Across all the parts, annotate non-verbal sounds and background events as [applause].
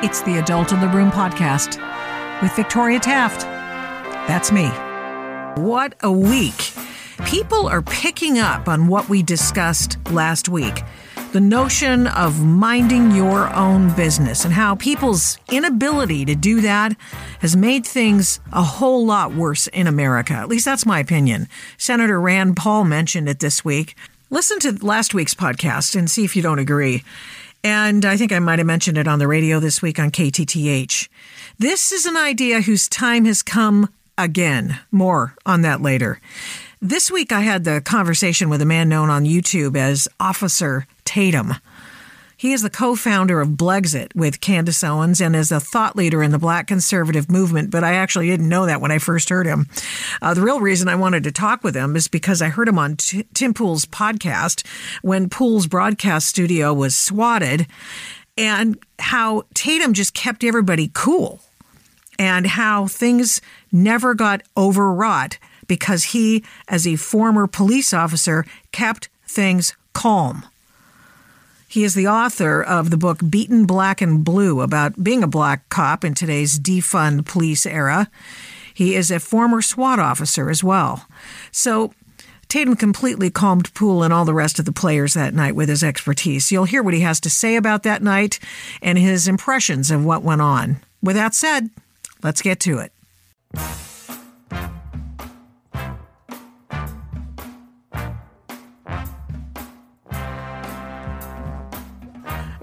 It's the Adult in the Room podcast with Victoria Taft. That's me. What a week. People are picking up on what we discussed last week the notion of minding your own business and how people's inability to do that has made things a whole lot worse in America. At least that's my opinion. Senator Rand Paul mentioned it this week. Listen to last week's podcast and see if you don't agree. And I think I might have mentioned it on the radio this week on KTTH. This is an idea whose time has come again. More on that later. This week, I had the conversation with a man known on YouTube as Officer Tatum. He is the co founder of Blexit with Candace Owens and is a thought leader in the black conservative movement, but I actually didn't know that when I first heard him. Uh, the real reason I wanted to talk with him is because I heard him on T- Tim Pool's podcast when Pool's broadcast studio was swatted and how Tatum just kept everybody cool and how things never got overwrought because he, as a former police officer, kept things calm. He is the author of the book Beaten Black and Blue about being a black cop in today's defund police era. He is a former SWAT officer as well. So Tatum completely calmed Pool and all the rest of the players that night with his expertise. You'll hear what he has to say about that night and his impressions of what went on. With that said, let's get to it.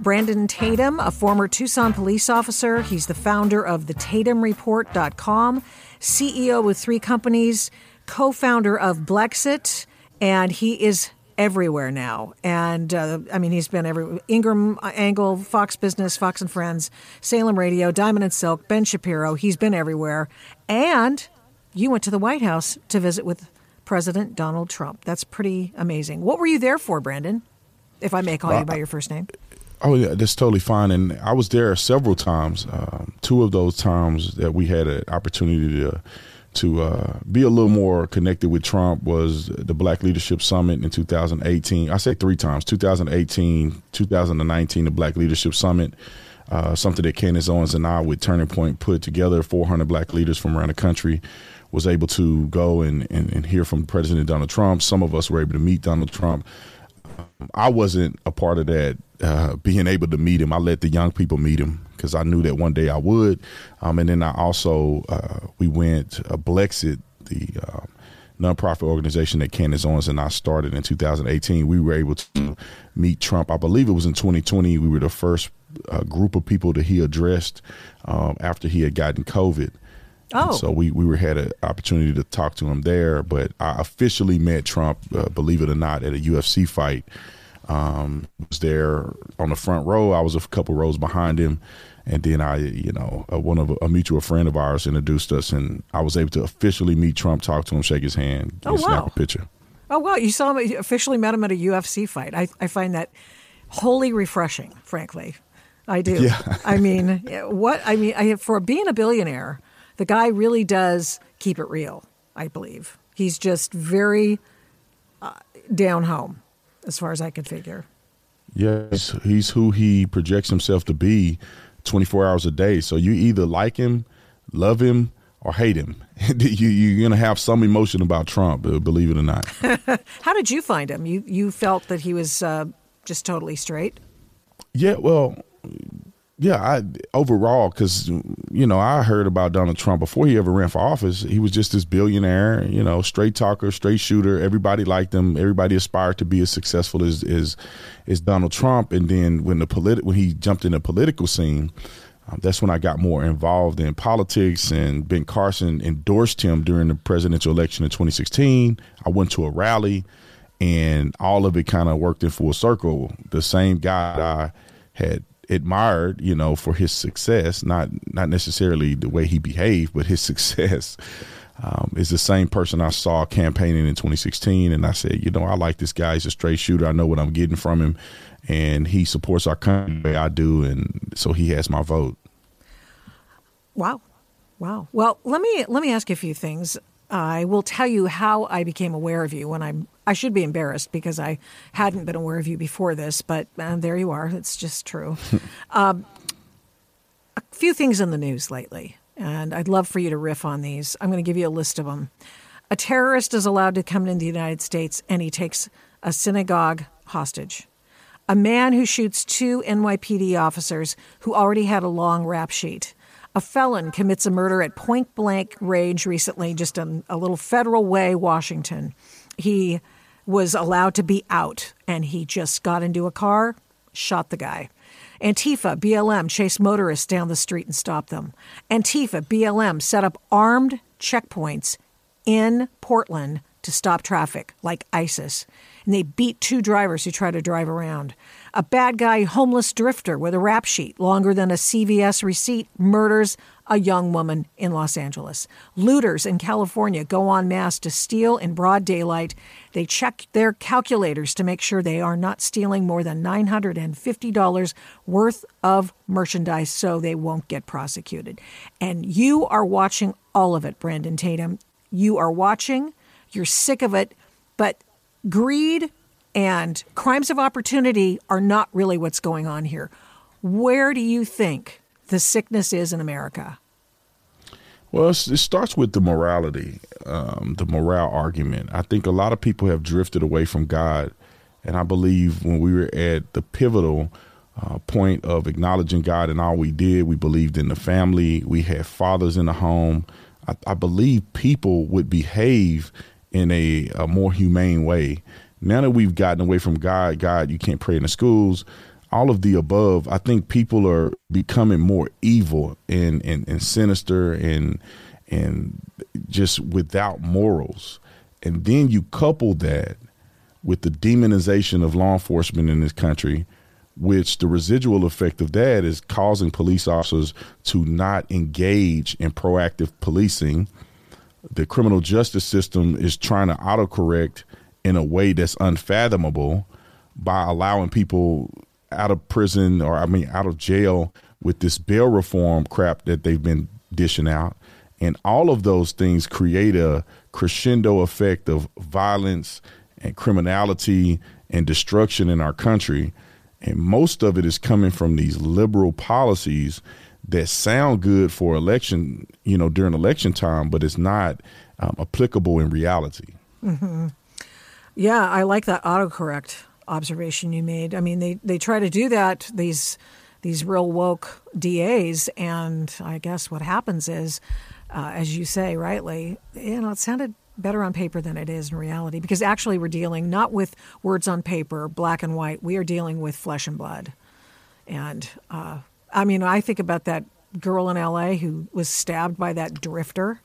Brandon Tatum, a former Tucson police officer. He's the founder of the TatumReport.com, CEO with three companies, co founder of Blexit, and he is everywhere now. And uh, I mean, he's been every Ingraham Angle, Fox Business, Fox and Friends, Salem Radio, Diamond and Silk, Ben Shapiro. He's been everywhere. And you went to the White House to visit with President Donald Trump. That's pretty amazing. What were you there for, Brandon? If I may call well, you by your first name. Oh yeah, that's totally fine. And I was there several times. Um, two of those times that we had an opportunity to to uh, be a little more connected with Trump was the Black Leadership Summit in 2018. I say three times: 2018, 2019, the Black Leadership Summit. Uh, something that Candace Owens and I with Turning Point put together. 400 black leaders from around the country was able to go and, and, and hear from President Donald Trump. Some of us were able to meet Donald Trump. I wasn't a part of that uh, being able to meet him. I let the young people meet him because I knew that one day I would. Um, and then I also uh, we went uh, Blexit, the uh, nonprofit organization that Candace Owens and I started in 2018. We were able to meet Trump. I believe it was in 2020. We were the first uh, group of people that he addressed um, after he had gotten COVID. Oh. And so we, we were had an opportunity to talk to him there, but I officially met Trump, uh, believe it or not, at a UFC fight um, was there on the front row. I was a couple rows behind him, and then I, you know, a, one of a, a, mutual friend of ours introduced us, and I was able to officially meet Trump, talk to him, shake his hand, oh, wow. snap a picture. Oh wow! You saw him you officially met him at a UFC fight. I, I find that wholly refreshing, frankly. I do. Yeah. I mean, what I mean, I, for being a billionaire, the guy really does keep it real. I believe he's just very uh, down home as far as I can figure. Yes, he's who he projects himself to be 24 hours a day. So you either like him, love him, or hate him. [laughs] you, you're going to have some emotion about Trump, uh, believe it or not. [laughs] How did you find him? You you felt that he was uh, just totally straight? Yeah, well, yeah, I overall because you know I heard about Donald Trump before he ever ran for office. He was just this billionaire, you know, straight talker, straight shooter. Everybody liked him. Everybody aspired to be as successful as as, as Donald Trump. And then when the polit- when he jumped in the political scene, um, that's when I got more involved in politics. And Ben Carson endorsed him during the presidential election in 2016. I went to a rally, and all of it kind of worked in full circle. The same guy I had admired, you know, for his success, not not necessarily the way he behaved, but his [laughs] success. Um, is the same person I saw campaigning in 2016, and I said, you know, I like this guy. He's a straight shooter. I know what I'm getting from him, and he supports our country the way I do, and so he has my vote. Wow, wow. Well, let me let me ask you a few things. I will tell you how I became aware of you when I'm. I should be embarrassed because I hadn't been aware of you before this, but uh, there you are. It's just true. [laughs] um, A few things in the news lately, and I'd love for you to riff on these. I'm going to give you a list of them. A terrorist is allowed to come into the United States and he takes a synagogue hostage. A man who shoots two NYPD officers who already had a long rap sheet. A felon commits a murder at point blank range recently, just in a little Federal Way, Washington. He was allowed to be out and he just got into a car, shot the guy. Antifa, BLM chased motorists down the street and stopped them. Antifa, BLM set up armed checkpoints in Portland to stop traffic, like ISIS. And they beat two drivers who tried to drive around. A bad guy, homeless drifter with a rap sheet longer than a CVS receipt, murders a young woman in Los Angeles. Looters in California go en masse to steal in broad daylight. They check their calculators to make sure they are not stealing more than $950 worth of merchandise so they won't get prosecuted. And you are watching all of it, Brandon Tatum. You are watching, you're sick of it, but greed and crimes of opportunity are not really what's going on here. Where do you think the sickness is in America? Well, it starts with the morality, um, the morale argument. I think a lot of people have drifted away from God. And I believe when we were at the pivotal uh, point of acknowledging God and all we did, we believed in the family, we had fathers in the home. I, I believe people would behave in a, a more humane way. Now that we've gotten away from God, God, you can't pray in the schools all of the above, I think people are becoming more evil and, and, and sinister and and just without morals. And then you couple that with the demonization of law enforcement in this country, which the residual effect of that is causing police officers to not engage in proactive policing. The criminal justice system is trying to autocorrect in a way that's unfathomable by allowing people out of prison or I mean out of jail with this bail reform crap that they've been dishing out. And all of those things create a crescendo effect of violence and criminality and destruction in our country. And most of it is coming from these liberal policies that sound good for election, you know, during election time, but it's not um, applicable in reality. Mm-hmm. Yeah, I like that autocorrect observation you made. I mean, they, they try to do that, these, these real woke DAs, and I guess what happens is, uh, as you say rightly, you know, it sounded better on paper than it is in reality because actually we're dealing not with words on paper, black and white, we are dealing with flesh and blood. And uh, I mean, I think about that girl in LA who was stabbed by that drifter.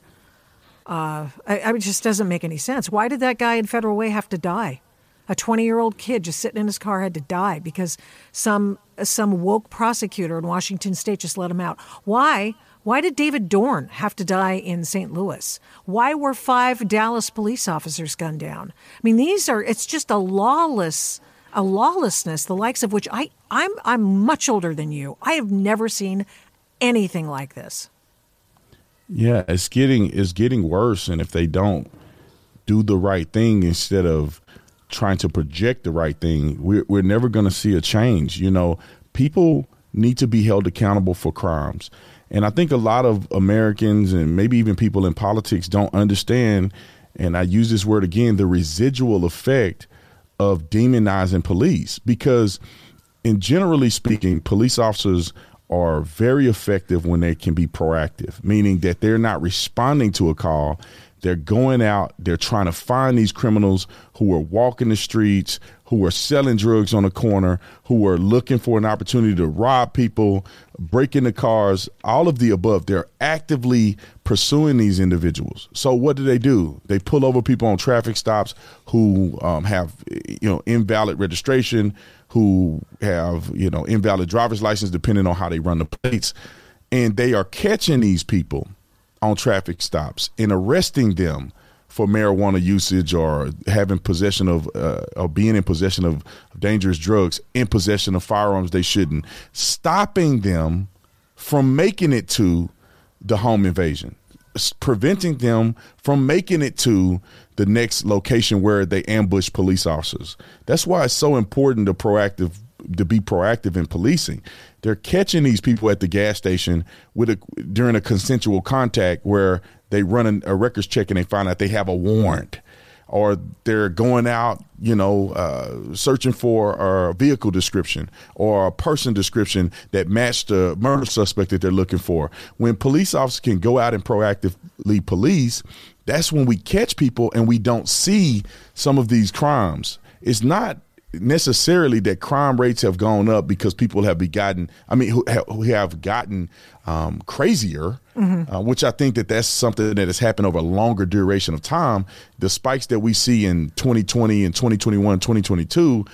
Uh, I, I, it just doesn't make any sense. Why did that guy in Federal Way have to die? A 20 year old kid just sitting in his car had to die because some some woke prosecutor in Washington State just let him out. Why? Why did David Dorn have to die in St. Louis? Why were five Dallas police officers gunned down? I mean, these are it's just a lawless a lawlessness the likes of which I I'm I'm much older than you. I have never seen anything like this. Yeah, it's getting it's getting worse and if they don't do the right thing instead of trying to project the right thing, we're, we're never going to see a change. You know, people need to be held accountable for crimes. And I think a lot of Americans and maybe even people in politics don't understand, and I use this word again, the residual effect of demonizing police. Because, in generally speaking, police officers are very effective when they can be proactive, meaning that they're not responding to a call, they're going out, they're trying to find these criminals who are walking the streets, who are selling drugs on the corner, who are looking for an opportunity to rob people, break into cars, all of the above. They're actively pursuing these individuals. So what do they do? They pull over people on traffic stops who um, have you know invalid registration, who have you know invalid driver's license, depending on how they run the plates, and they are catching these people on traffic stops and arresting them for marijuana usage or having possession of uh, or being in possession of dangerous drugs in possession of firearms they shouldn't stopping them from making it to the home invasion preventing them from making it to the next location where they ambush police officers that's why it's so important to proactive to be proactive in policing. They're catching these people at the gas station with a during a consensual contact where they run a, records check and they find out they have a warrant or they're going out, you know, uh, searching for a vehicle description or a person description that matched the murder suspect that they're looking for. When police officers can go out and proactively police, that's when we catch people and we don't see some of these crimes. It's not necessarily that crime rates have gone up because people have begotten i mean who, who have gotten um, crazier mm-hmm. uh, which i think that that's something that has happened over a longer duration of time the spikes that we see in 2020 and 2021 2022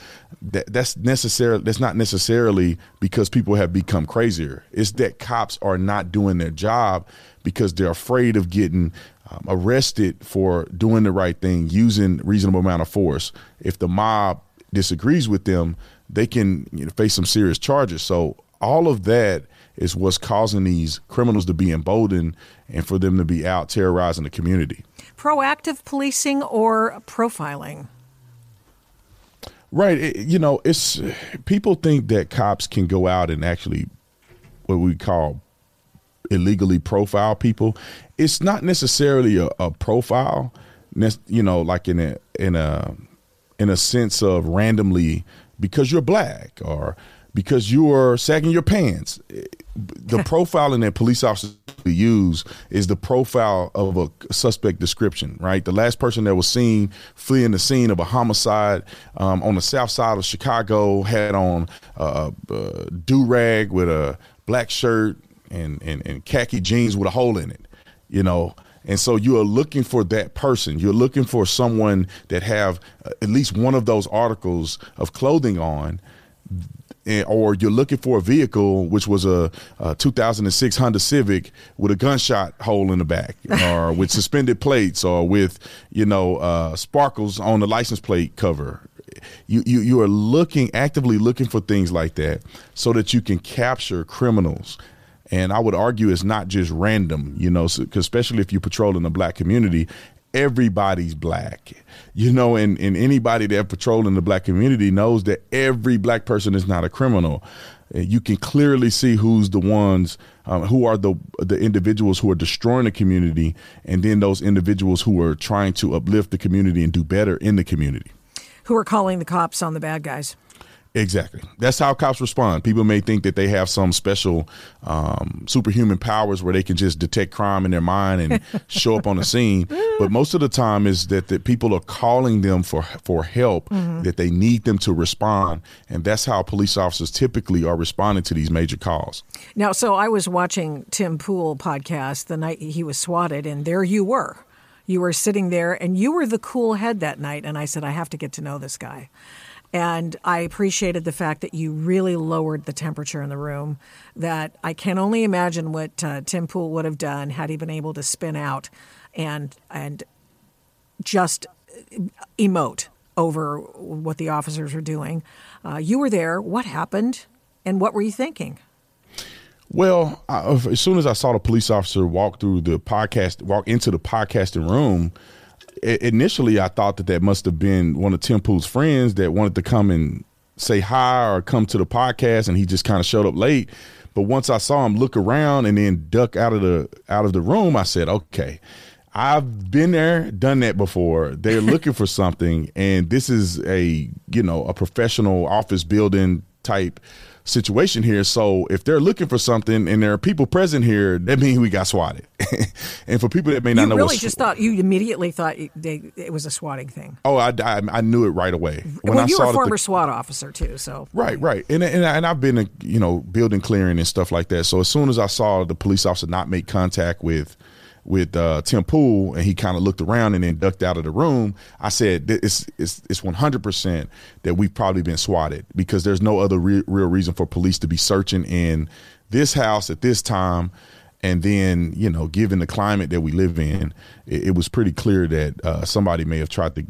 that, that's necessarily that's not necessarily because people have become crazier it's that cops are not doing their job because they're afraid of getting um, arrested for doing the right thing using reasonable amount of force if the mob disagrees with them, they can you know, face some serious charges. So all of that is what's causing these criminals to be emboldened and for them to be out terrorizing the community. Proactive policing or profiling? Right. It, you know, it's people think that cops can go out and actually what we call illegally profile people. It's not necessarily a, a profile, you know, like in a in a in a sense of randomly because you're black or because you are sagging your pants. The [laughs] profiling that police officers use is the profile of a suspect description, right? The last person that was seen fleeing the scene of a homicide um, on the south side of Chicago had on a, a do rag with a black shirt and, and, and khaki jeans with a hole in it. You know, and so you are looking for that person. You're looking for someone that have uh, at least one of those articles of clothing on or you're looking for a vehicle, which was a, a, 2006 Honda Civic with a gunshot hole in the back, [laughs] or with suspended plates, or with you know uh, sparkles on the license plate cover. You, you you are looking actively looking for things like that, so that you can capture criminals and I would argue it's not just random, you know, so, especially if you patrol in the black community, everybody's black, you know, and, and anybody that patrol in the black community knows that every black person is not a criminal. You can clearly see who's the ones um, who are the the individuals who are destroying the community, and then those individuals who are trying to uplift the community and do better in the community. Who are calling the cops on the bad guys? Exactly. That's how cops respond. People may think that they have some special um, superhuman powers where they can just detect crime in their mind and [laughs] show up on the scene. But most of the time is that, that people are calling them for for help, mm-hmm. that they need them to respond. And that's how police officers typically are responding to these major calls. Now, so I was watching Tim Pool podcast the night he was swatted, and there you were. You were sitting there, and you were the cool head that night. And I said, I have to get to know this guy. And I appreciated the fact that you really lowered the temperature in the room. That I can only imagine what uh, Tim Pool would have done had he been able to spin out and and just emote over what the officers were doing. Uh, you were there. What happened, and what were you thinking? Well, I, as soon as I saw the police officer walk through the podcast, walk into the podcasting room, initially I thought that that must have been one of Tim Pool's friends that wanted to come and say hi or come to the podcast, and he just kind of showed up late. But once I saw him look around and then duck out of the out of the room, I said, "Okay, I've been there, done that before. They're [laughs] looking for something, and this is a you know a professional office building type situation here. So if they're looking for something and there are people present here, that means we got swatted. [laughs] and for people that may not know, you know, really just thought you immediately thought they, it was a swatting thing. Oh, I, I, I knew it right away. When well, I you were a former the, SWAT officer too, so right, right, and and, I, and I've been a, you know building clearing and stuff like that. So as soon as I saw the police officer not make contact with with uh, Tim Pool, and he kind of looked around and then ducked out of the room. I said, "It's it's it's one hundred percent that we've probably been swatted because there's no other re- real reason for police to be searching in this house at this time." And then, you know, given the climate that we live in, it, it was pretty clear that uh, somebody may have tried to,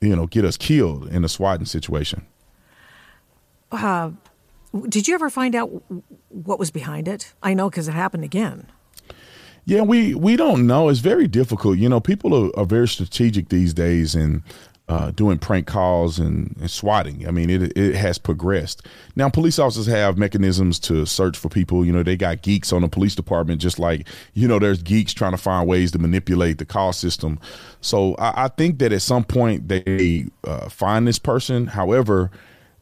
you know, get us killed in a swatting situation. Uh, did you ever find out what was behind it? I know because it happened again. Yeah, we we don't know. It's very difficult. You know, people are, are very strategic these days, and uh, doing prank calls and, and, swatting. I mean, it it has progressed. Now, police officers have mechanisms to search for people. You know, they got geeks on the police department, just like you know, there's geeks trying to find ways to manipulate the call system. So I, I think that at some point they uh, find this person. However,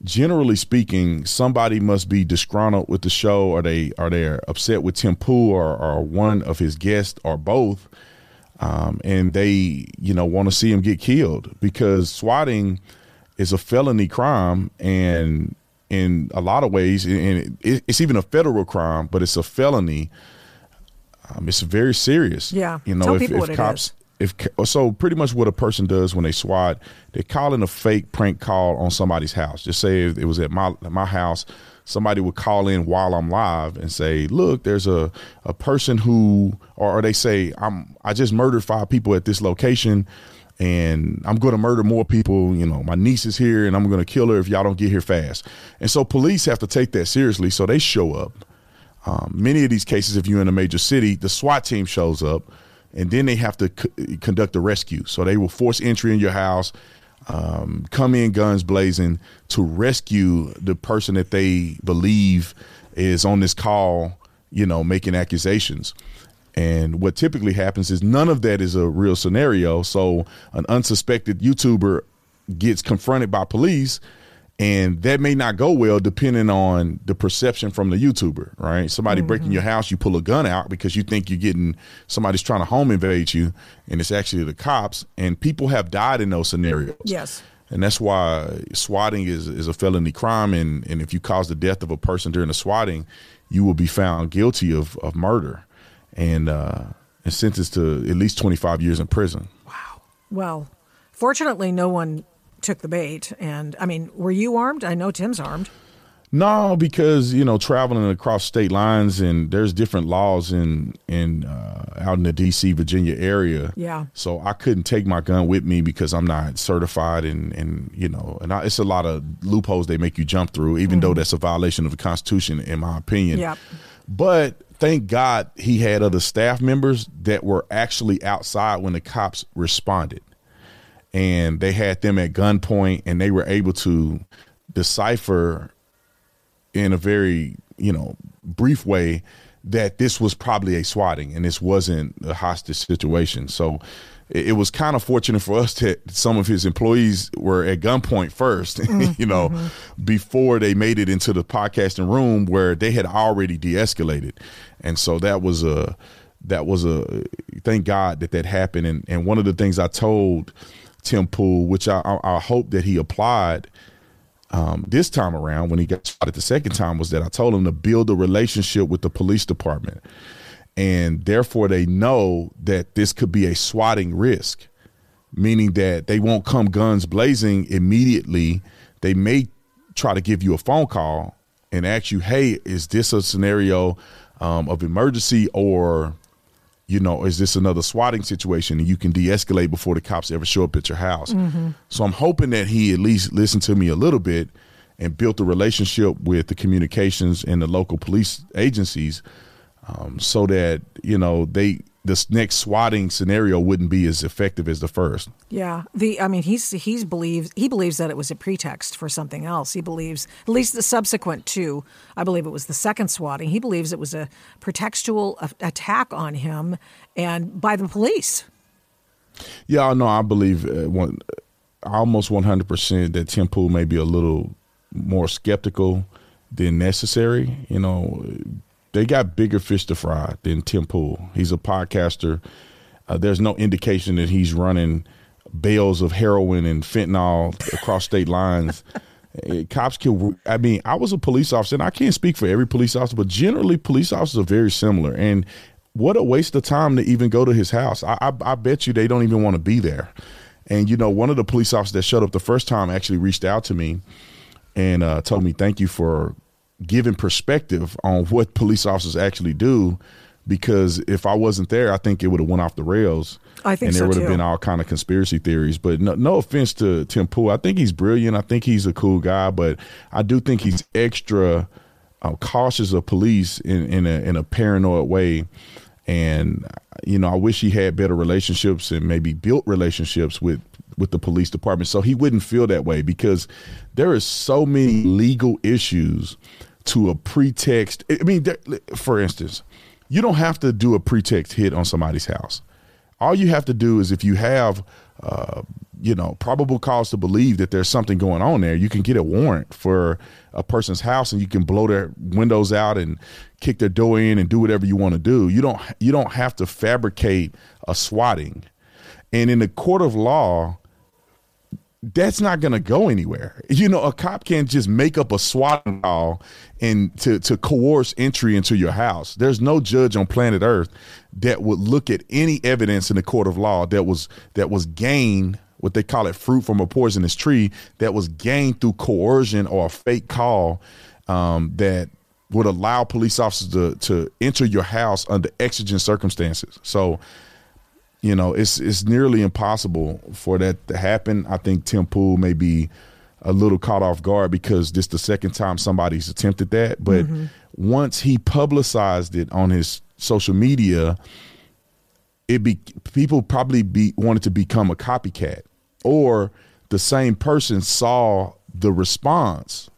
generally speaking, somebody must be disgruntled with the show, or they are they upset with Tim Pool or, or one of his guests, or both um, and they you know want to see him get killed because swatting is a felony crime and in a lot of ways and it's even a federal crime but it's a felony. Um, it's very serious. Yeah. You know Tell if, if cops if so pretty much what a person does when they swat they call in a fake prank call on somebody's house just say it was at my my house somebody would call in while I'm live and say, "Look, there's a a person who," or they say, "I'm I just murdered five people at this location." and I'm going to murder more people. You know, my niece is here and I'm going to kill her if y'all don't get here fast. And so police have to take that seriously. So they show up. Um, many of these cases, if you're in a major city, the SWAT team shows up and then they have to c- conduct a rescue. So they will force entry in your house um, come in guns blazing to rescue the person that they believe is on this call, you know, making accusations. And what typically happens is none of that is a real scenario. So an unsuspected YouTuber gets confronted by police and that may not go well depending on the perception from the YouTuber, right? Somebody mm-hmm. breaking your house, you pull a gun out because you think you're getting somebody's trying to home invade you, and it's actually the cops. And people have died in those scenarios. Yes. And that's why swatting is, is a felony crime. And, and if you cause the death of a person during a swatting, you will be found guilty of, of murder and, uh, and sentenced to at least 25 years in prison. Wow. Well, fortunately, no one took the bait. And I mean, were you armed? I know Tim's armed. No, because you know traveling across state lines and there's different laws in in uh, out in the D.C. Virginia area. Yeah. So I couldn't take my gun with me because I'm not certified and and you know and I, it's a lot of loopholes they make you jump through, even mm-hmm. though that's a violation of the Constitution in my opinion. Yeah. But thank God he had other staff members that were actually outside when the cops responded and they had them at gunpoint and they were able to decipher in a very you know brief way that this was probably a swatting and this wasn't a hostage situation so it, was kind of fortunate for us [laughs] that some of his employees were at gunpoint 1st [laughs] mm-hmm. you know mm-hmm. before they made it into the podcasting room where they had already de-escalated and so that was a that was a thank god that that happened and and one of the things i told Tim Pool, which I, I, I hope that he applied um, this time around when he got shot the second time, was that I told him to build a relationship with the police department. And therefore, they know that this could be a swatting risk, meaning that they won't come guns blazing immediately. They may try to give you a phone call and ask you, hey, is this a scenario um, of emergency or you know, is this another swatting situation and you can de escalate before the cops ever show up at your house? Mm-hmm. So I'm hoping that he at least listened to me a little bit and built a relationship with the communications and the local police agencies um, so that, you know, they this next swatting scenario wouldn't be as effective as the first. Yeah, the I mean he's he's believes he believes that it was a pretext for something else. He believes at least the subsequent two, I believe it was the second swatting. He believes it was a pretextual attack on him and by the police. Yeah, no, I believe uh, one, almost one hundred percent that Tim Pool may be a little more skeptical than necessary. You know, they got bigger fish to fry than Tim Pool. He's a podcaster. Uh, there's no indication that he's running bales of heroin and fentanyl across state lines. Uh, cops kill. I mean, I was a police officer, and I can't speak for every police officer, but generally, police officers are very similar. And what a waste of time to even go to his house. I, I, I bet you they don't even want to be there. And you know, one of the police officers that showed up the first time actually reached out to me and uh, told me, "Thank you for giving perspective on what police officers actually do because if I wasn't there, I think it would have went off the rails. I think so. and there so would have been all kind of conspiracy theories. But no, no offense to Tim Pool, I think he's brilliant. I think he's a cool guy, but I do think he's extra uh, cautious of police in in a, in a paranoid way. And you know, I wish he had better relationships and maybe built relationships with with the police department so he wouldn't feel that way because there is so many legal issues to a pretext. I mean, for instance, you don't have to do a pretext hit on somebody's house. All you have to do is if you have, uh, you know, probable cause to believe that there's something going on there, you can get a warrant for a person's house and you can blow their windows out and kick their door in and do whatever you want to do. You don't you don't have to fabricate a swatting. And in the court of law, that's not going to go anywhere. You know, a cop can't just make up a SWAT call and to to coerce entry into your house. There's no judge on planet Earth that would look at any evidence in the court of law that was that was gained what they call it fruit from a poisonous tree that was gained through coercion or a fake call um, that would allow police officers to to enter your house under exigent circumstances. So you know, it's it's nearly impossible for that to happen. I think Tim Pool may be a little caught off guard because this the second time somebody's attempted that. But mm-hmm. once he publicized it on his social media, it be people probably be wanted to become a copycat, or the same person saw the response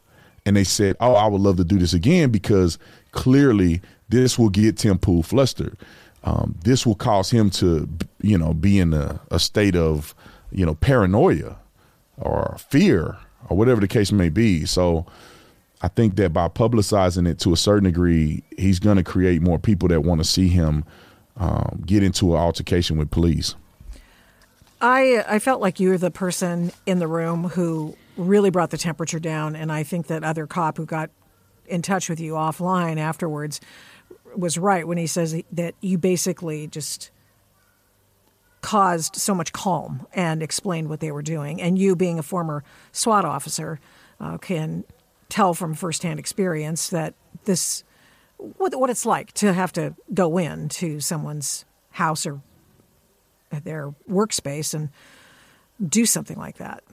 and they said, "Oh, I would love to do this again because clearly this will get Tim Pool flustered." Um, this will cause him to, you know, be in a, a state of, you know, paranoia or fear or whatever the case may be. So I think that by publicizing it to a certain degree, he's going to create more people that want to see him um, get into an altercation with police. I I felt like you were the person in the room who really brought the temperature down, and I think that other cop who got in touch with you offline afterwards was right when he says that you basically just caused so much calm and explained what they were doing. And you, being a former SWAT officer, uh, can tell from firsthand experience that this what, what it's like to have to go in to someone's house or their workspace and do something like that.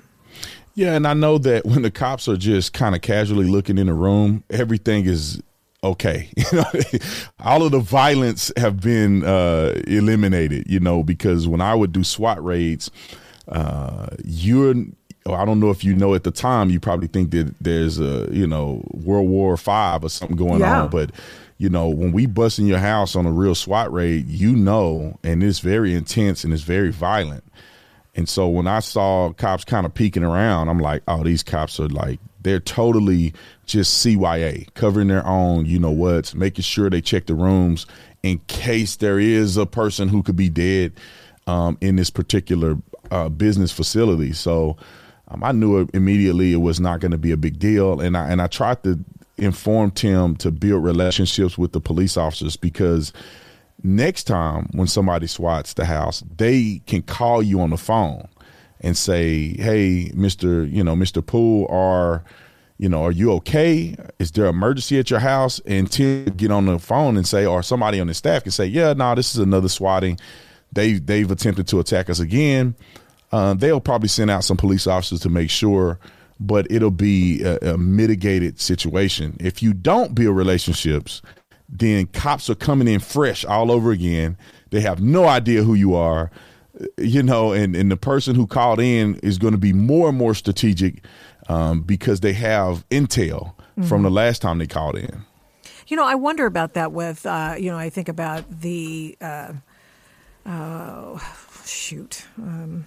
Yeah, and I know that when the cops are just kind of casually looking in the room, everything is okay. [laughs] all of the violence have been uh, eliminated, you know, because when I would do SWAT raids, uh, you're I don't know if you know at the time, you probably think that there's a, you know, World War Five or something going yeah. on. But, you know, when we bust in your house on a real SWAT raid, you know, and it's very intense and it's very violent. And so when I saw cops kind of peeking around, I'm like, oh, these cops are like they're totally just CYA, covering their own, you know what, making sure they check the rooms in case there is a person who could be dead um, in this particular uh, business facility. So um, I knew immediately it was not going to be a big deal, and I and I tried to inform Tim to build relationships with the police officers because next time when somebody swats the house, they can call you on the phone and say, "Hey, Mister, you know, Mister Pool, are you know, are you okay? Is there emergency at your house?" And to get on the phone and say, or somebody on the staff can say, "Yeah, no, nah, this is another swatting. They they've attempted to attack us again." Uh, they'll probably send out some police officers to make sure, but it'll be a, a mitigated situation. If you don't build relationships, then cops are coming in fresh all over again. They have no idea who you are you know, and, and the person who called in is going to be more and more strategic um, because they have intel mm-hmm. from the last time they called in. You know, I wonder about that with, uh, you know, I think about the, uh, uh, shoot. Um,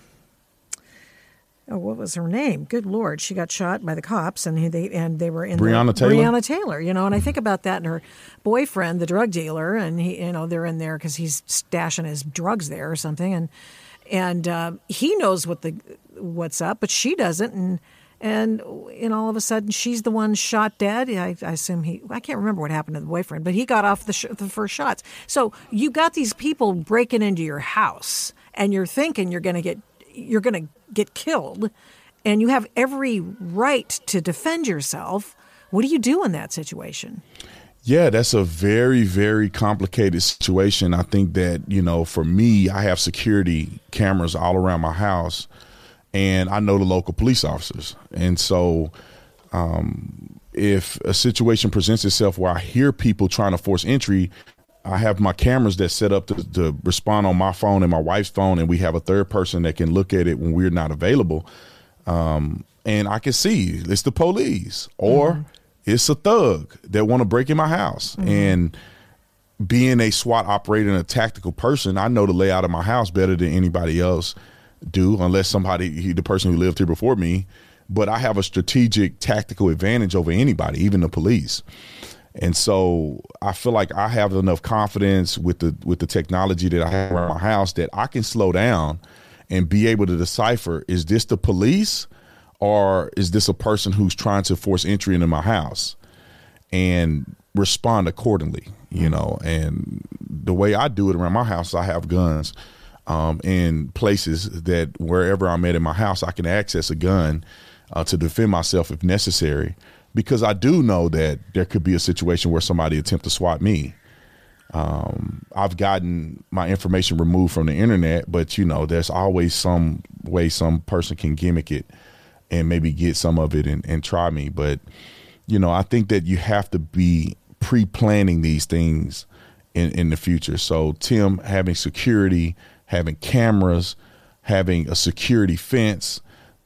oh, what was her name? Good Lord, she got shot by the cops, and they and they were in Breonna the, Taylor. Breonna Taylor, you know, and I think about that and her boyfriend, the drug dealer, and he, you know, they're in there because he's stashing his drugs there or something, and and uh, he knows what the what's up, but she doesn't, and and and all of a sudden she's the one shot dead. I, I assume he. I can't remember what happened to the boyfriend, but he got off the sh- the first shots. So you got these people breaking into your house, and you're thinking you're going to get you're going to get killed, and you have every right to defend yourself. What do you do in that situation? Yeah, that's a very, very complicated situation. I think that, you know, for me, I have security cameras all around my house and I know the local police officers. And so, um, if a situation presents itself where I hear people trying to force entry, I have my cameras that set up to, to, respond on my phone and my wife's phone, and we have a third person that can look at it when we're not available. Um, and I can see it's the police or mm-hmm. it's a thug that want to break in my house. Mm-hmm. And being a SWAT operator and a tactical person, I know the layout of my house better than anybody else do, unless somebody, the person who lived here before me. But I have a strategic tactical advantage over anybody, even the police. And so I feel like I have enough confidence with the with the technology that I have around my house that I can slow down and be able to decipher is this the police or is this a person who's trying to force entry into my house and respond accordingly, you know. And the way I do it around my house, I have guns um, in places that wherever I'm at in my house, I can access a gun uh, to defend myself if necessary because I do know that there could be a situation where somebody attempt to swat me. Um, I've gotten my information removed from the internet, but you know, there's always some way some person can gimmick it and maybe get some of it and, and try me. But you know, I think that you have to be pre-planning these things in in the future. So Tim having security, having cameras, having a security fence,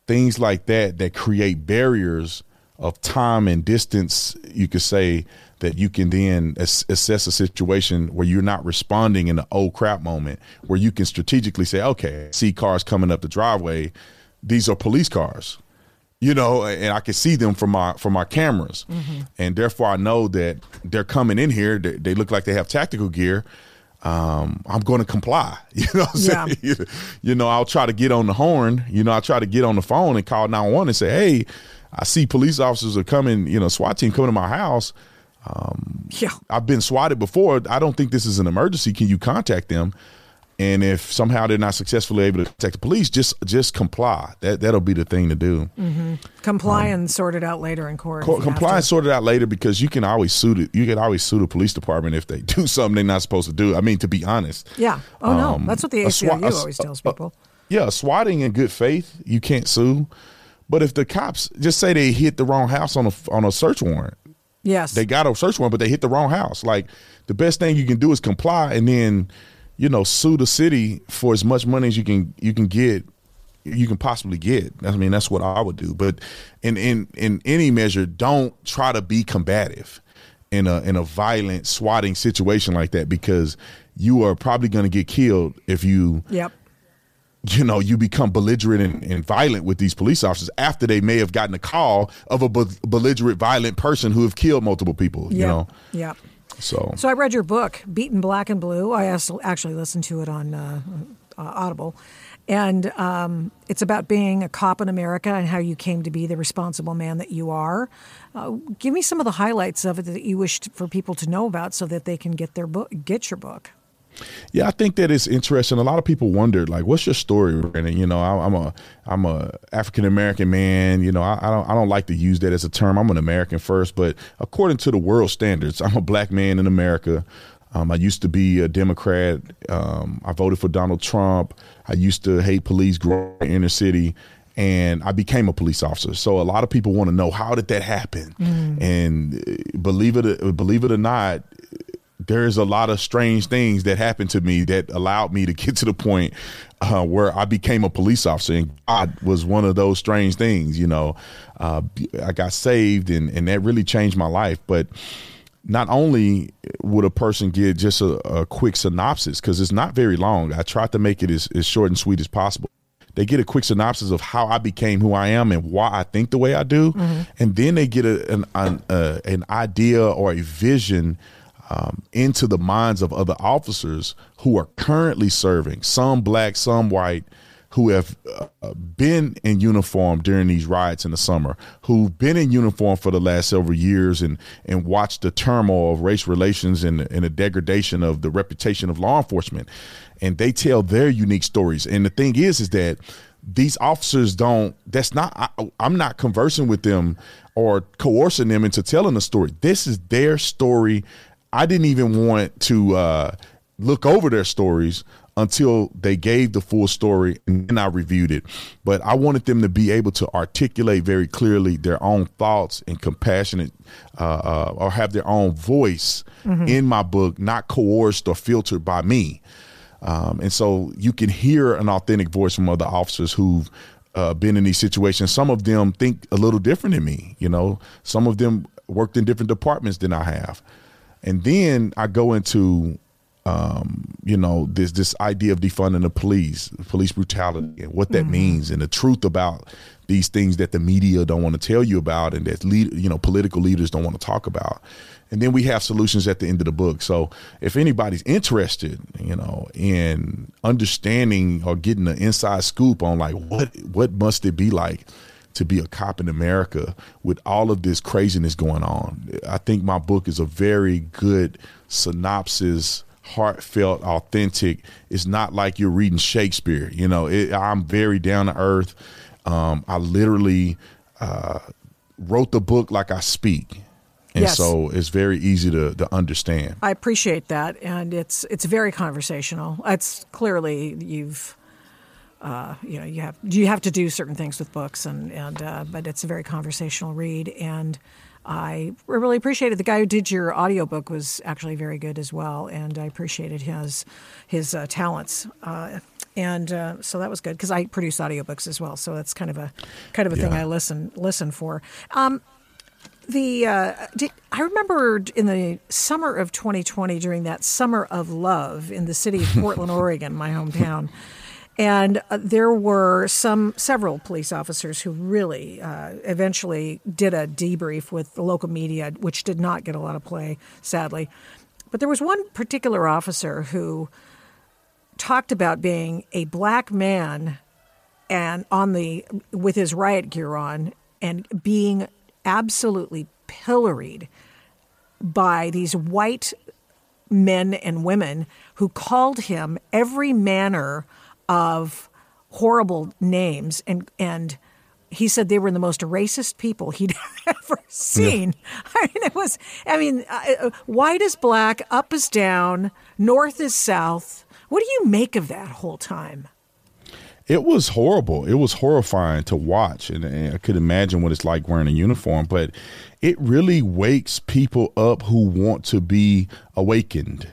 things like that that create barriers of time and distance, you could say that you can then assess a situation where you're not responding in the oh crap moment, where you can strategically say, okay, see cars coming up the driveway, these are police cars, you know, and I can see them from my from my cameras, mm-hmm. and therefore I know that they're coming in here. They, they look like they have tactical gear. Um, I'm going to comply. [laughs] You know, yeah. [laughs] you know, I'll try to get on the horn. You know, I'll try to get on the phone and call 911 and say, hey I see police officers are coming, you know, SWAT team coming to my house. Um, yeah. I've been swatted before. I don't think this is an emergency. Can you contact them? And if somehow they're not successfully able to contact the police, just just comply. That that'll be the thing to do. Mm-hmm. Comply um, and sort it out later in court. Co- comply and sort it out later because you can always sue it. You can always sue the police department if they [laughs] do something they're not supposed to do. I mean, to be honest. Yeah. Oh um, no, that's what the ACLU always tells people. yeah, swatting in good faith, you can't sue. But if the cops just say they hit the wrong house on a on a search warrant, yes, they got a search warrant, but they hit the wrong house. Like the best thing you can do is comply, and then you know sue the city for as much money as you can you can get you can possibly get. I mean, that's what I would do. But in in in any measure, don't try to be combative in a in a violent swatting situation like that because you are probably going to get killed if you yep you know, you become belligerent and, and, violent with these police officers after they may have gotten a call of a belligerent, violent person who have killed multiple people. You know. Yeah. So. So I read your book, Beaten Black and Blue. I actually listened to it on uh, uh, Audible, and um, it's about being a cop in America and how you came to be the responsible man that you are. Uh, give me some of the highlights of it that you wish for people to know about, so that they can get their book, get your book. Yeah, I think that is interesting. A lot of people wonder, like, what's your story, Brandon? You know, I, am a I'm a African American man. You know, I, I, don't I don't like to use that as a term. I'm an American first, but according to the world standards, [laughs] I'm a black man in America. Um, I used to be a Democrat. Um, I voted for Donald Trump. I used to hate police, growing in inner city, and I became a police officer. So a lot of people want to know how did that happen? Mm. And uh, believe it, believe it or not, there's a lot of strange things that happened to me that allowed me to get to the point uh, where I became a police officer, and God was one of those strange things. You know, uh, I got saved, and and that really changed my life. But not only would a person get just a, a quick synopsis because it's not very long. I tried to make it as, as short and sweet as possible. They get a quick synopsis of how I became who I am and why I think the way I do, mm-hmm. and then they get a, an an, uh, an idea or a vision um, into the minds of other officers who are currently serving, some black, some white, who have uh, been in uniform during these riots in the summer, who've been in uniform for the last several years and and watched the turmoil of race relations and, and the degradation of the reputation of law enforcement. And they tell their unique stories. And the thing is, is that these officers don't that's not I, i'm not conversing with them or coercing them into telling a story this is their story I didn't even want to uh, look over their stories until they gave the full story and then I reviewed it. But I wanted them to be able to articulate very clearly their own thoughts and compassionate uh, uh, or have their own voice mm-hmm. in my book, not coerced or filtered by me. Um, and so you can hear an authentic voice from other officers who've uh, been in these situations. Some of them think a little different than me. You know, some of them worked in different departments than I have. And then I go into um, you know, this this idea of defunding the police, police brutality, and what that mm-hmm. means, and the truth about these things that the media don't want to tell you about, and that lead, you know, political leaders don't want to talk about. And then we have solutions at the end of the book. So if anybody's interested, you know, in understanding or getting an inside scoop on like what what must it be like to be a cop in America with all of this craziness going on, I think my book is a very good synopsis heartfelt, authentic. It's not like you're reading Shakespeare. You know, it, I'm very down to earth. Um, I literally uh, wrote the book like I speak. And yes. so it's very easy to, to understand. I appreciate that, and it's it's very conversational. It's clearly you've uh, you know you have you have to do certain things with books, and and uh, but it's a very conversational read, and I really appreciated the guy who did your audiobook was actually very good as well, and I appreciated his his uh, talents. Uh, and uh, so that was good because I produce audiobooks as well, so that's kind of a kind of a yeah. thing I listen listen for. Um, the uh, did, I remember in the summer of 2020 during that summer of love in the city of [laughs] Portland, Oregon, my hometown. And uh, there were some several police officers who really uh, eventually did a debrief with the local media, which did not get a lot of play, sadly. But there was one particular officer who talked about being a black man and on the with his riot gear on and being absolutely pilloried by these white men and women who called him every manner of horrible names and and he said they were the most racist people he'd [laughs] ever seen. Yeah. I mean, it was. I mean, uh, white is black, up is down, north is south. What do you make of that whole time? It was horrible. It was horrifying to watch, and, and I could imagine what it's like wearing a uniform. But it really wakes people up who want to be awakened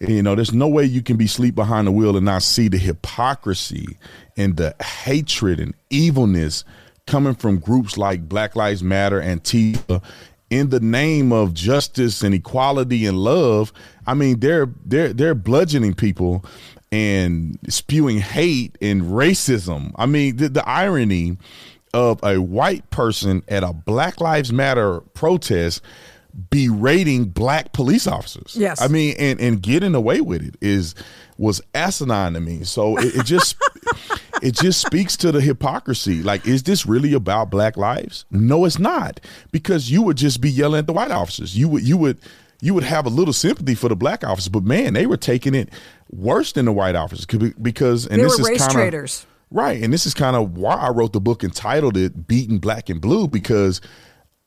you know, there's no way you can be sleep behind the wheel and not see the hypocrisy and the hatred and evilness coming from groups like Black Lives Matter and Antifa in the name of justice and equality and love. I mean, they're they're they're bludgeoning people and spewing hate and racism. I mean, the, the irony of a white person at a Black Lives Matter protest berating black police officers. Yes. I mean, and, and getting away with it is was asinine to me. So it, it just [laughs] it just speaks to the hypocrisy. Like, is this really about black lives? No, it's not. Because you would just be yelling at the white officers. You would you would you would have a little sympathy for the black officers, but man, they were taking it worse than the white officers because and they this is kind traders. Right. And this is kind of why I wrote the book entitled it Beaten Black and Blue, because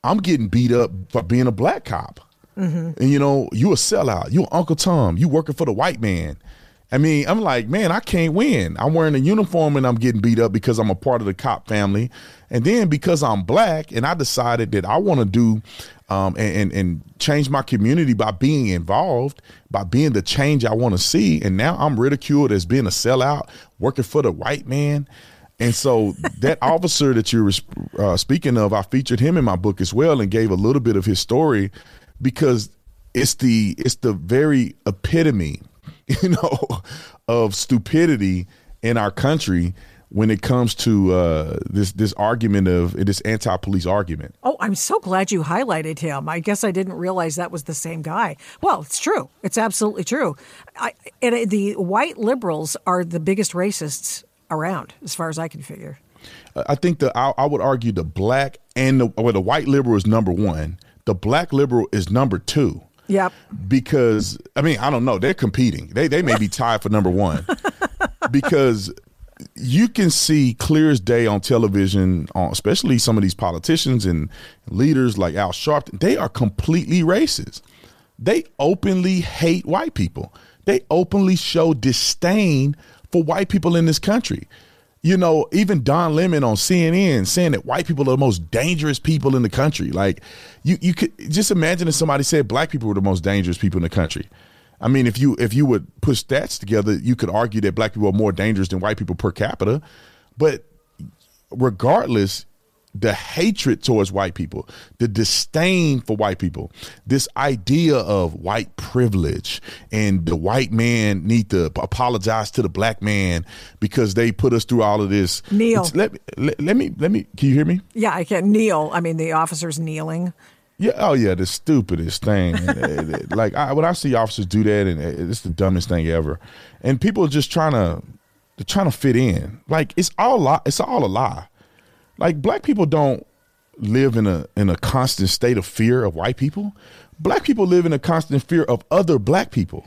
I'm getting beat up for being a black cop. Mm-hmm. And you know, you a sellout. You Uncle Tom. You working for the white man. I mean, I'm like, man, I can't win. I'm wearing a uniform and I'm getting beat up because I'm a part of the cop family. And then because I'm black and I decided that I want to do um, and, and, and change my community by being involved, by being the change I want to see. And now I'm ridiculed as being a sellout, working for the white man. And so that [laughs] officer that you're uh, speaking of, I featured him in my book as well and gave a little bit of his story because it's the it's the very epitome, [laughs] you know, of stupidity in our country when it comes to uh, this this argument of this anti-police argument. Oh, I'm so glad you highlighted him. I guess I didn't realize that was the same guy. Well, it's true. It's absolutely true. I, and the white liberals are the biggest racists around, as far as I can figure. Uh, I think that I, I, would argue the black and the, well, the white liberal is number one. The black liberal is number two. Yep. Because I mean, I don't know. They're competing. They they may be tied for number one. [laughs] because you can see clear as day on television, especially some of these politicians and leaders like Al Sharpton. They are completely racist. They openly hate white people. They openly show disdain for white people in this country. You know, even Don Lemon on CNN saying that white people are the most dangerous people in the country. Like, you you could just imagine if somebody said black people were the most dangerous people in the country. I mean, if you if you would put stats together, you could argue that black people are more dangerous than white people per capita. But regardless, the hatred towards white people, the disdain for white people, this idea of white privilege and the white man need to apologize to the black man because they put us through all of this. Kneel. Let, let, let me let me can you hear me? Yeah, I can kneel. I mean, the officer's kneeling. Yeah. Oh, yeah. The stupidest thing. Uh, [laughs] like I, when I see officers do that, and uh, it's the dumbest thing ever. And people are just trying to, they're trying to fit in. Like it's all. It's all a lie. Like black people don't live in a in a constant state of fear of white people. Black people live in a constant fear of other black people.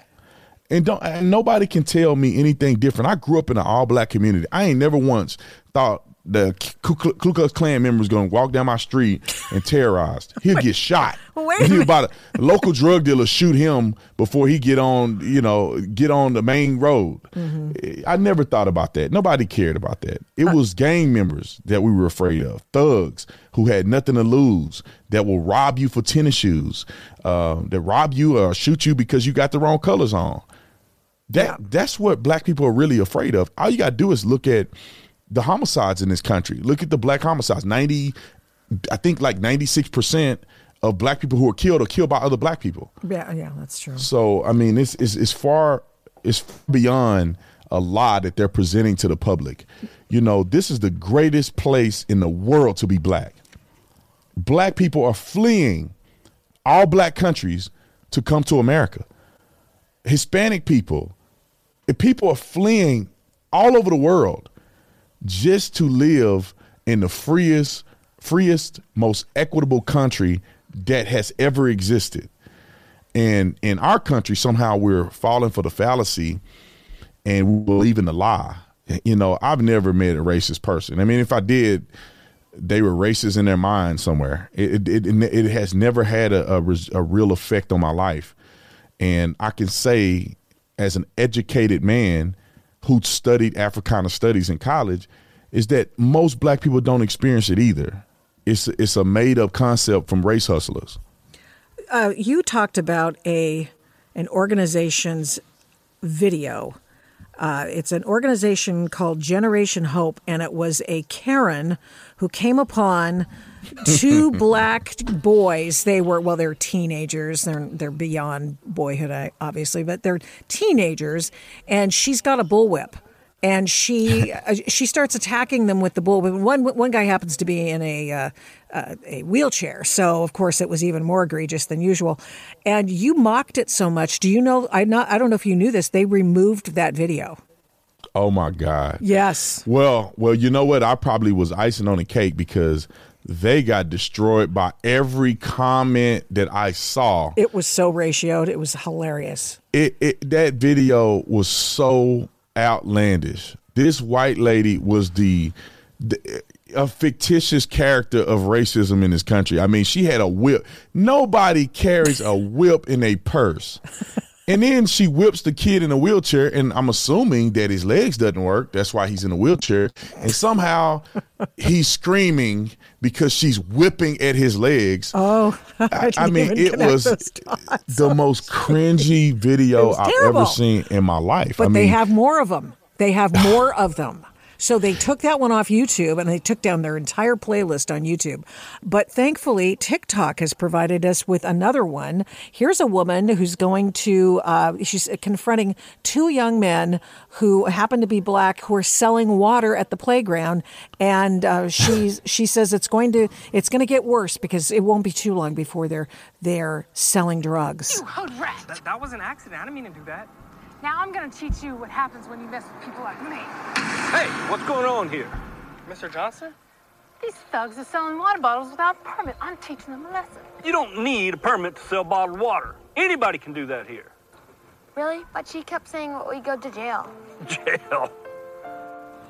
And don't and nobody can tell me anything different. I grew up in an all black community. I ain't never once thought the Ku Klux Klan members going to walk down my street and terrorized. He'll get shot. [laughs] Wait he about a local drug dealer shoot him before he get on, you know, get on the main road. Mm-hmm. I never thought about that. Nobody cared about that. It was gang members that we were afraid of, thugs who had nothing to lose that will rob you for tennis shoes, uh, that rob you or shoot you because you got the wrong colors on. That yeah. that's what black people are really afraid of. All you got to do is look at the homicides in this country. Look at the black homicides. 90, I think like 96% of black people who are killed are killed by other black people. Yeah, yeah, that's true. So, I mean, it's, it's, it's far, it's beyond a lie that they're presenting to the public. You know, this is the greatest place in the world to be black. Black people are fleeing all black countries to come to America. Hispanic people, people are fleeing all over the world just to live in the freest, freest, most equitable country that has ever existed. And in our country, somehow we're falling for the fallacy and we believe in the lie. You know, I've never met a racist person. I mean, if I did, they were racist in their mind somewhere. It it, it, it has never had a, a, a real effect on my life. And I can say, as an educated man, who studied Africana studies in college is that most black people don't experience it either. It's it's a made up concept from race hustlers. Uh, you talked about a an organization's video. Uh, it's an organization called Generation Hope, and it was a Karen who came upon two [laughs] black boys. They were well, they're teenagers. They're they're beyond boyhood, obviously, but they're teenagers. And she's got a bullwhip, and she [laughs] uh, she starts attacking them with the bullwhip. One one guy happens to be in a uh, uh, a wheelchair, so of course it was even more egregious than usual. And you mocked it so much. Do you know? I not I don't know if you knew this. They removed that video. Oh my God. Yes. Well, well, you know what? I probably was icing on the cake because they got destroyed by every comment that I saw. It was so ratioed. It was hilarious. It, it that video was so outlandish. This white lady was the, the a fictitious character of racism in this country. I mean, she had a whip. Nobody carries a whip in a purse. And then she whips the kid in a wheelchair, and I'm assuming that his legs doesn't work. That's why he's in a wheelchair. And somehow he's screaming because she's whipping at his legs. Oh, [laughs] I, I mean, it was the most cringy video I've ever seen in my life. But I mean, they have more of them. They have [sighs] more of them. So they took that one off YouTube and they took down their entire playlist on YouTube. But thankfully, TikTok has provided us with another one. Here's a woman who's going to, uh, she's confronting two young men who happen to be black who are selling water at the playground. And uh, she's, [laughs] she says it's going to, it's going to get worse because it won't be too long before they're, they're selling drugs. You That, that was an accident. I didn't mean to do that. Now I'm gonna teach you what happens when you mess with people like me. Hey, what's going on here? Mr. Johnson? These thugs are selling water bottles without a permit. I'm teaching them a lesson. You don't need a permit to sell bottled water. Anybody can do that here. Really? But she kept saying we go to jail. Jail?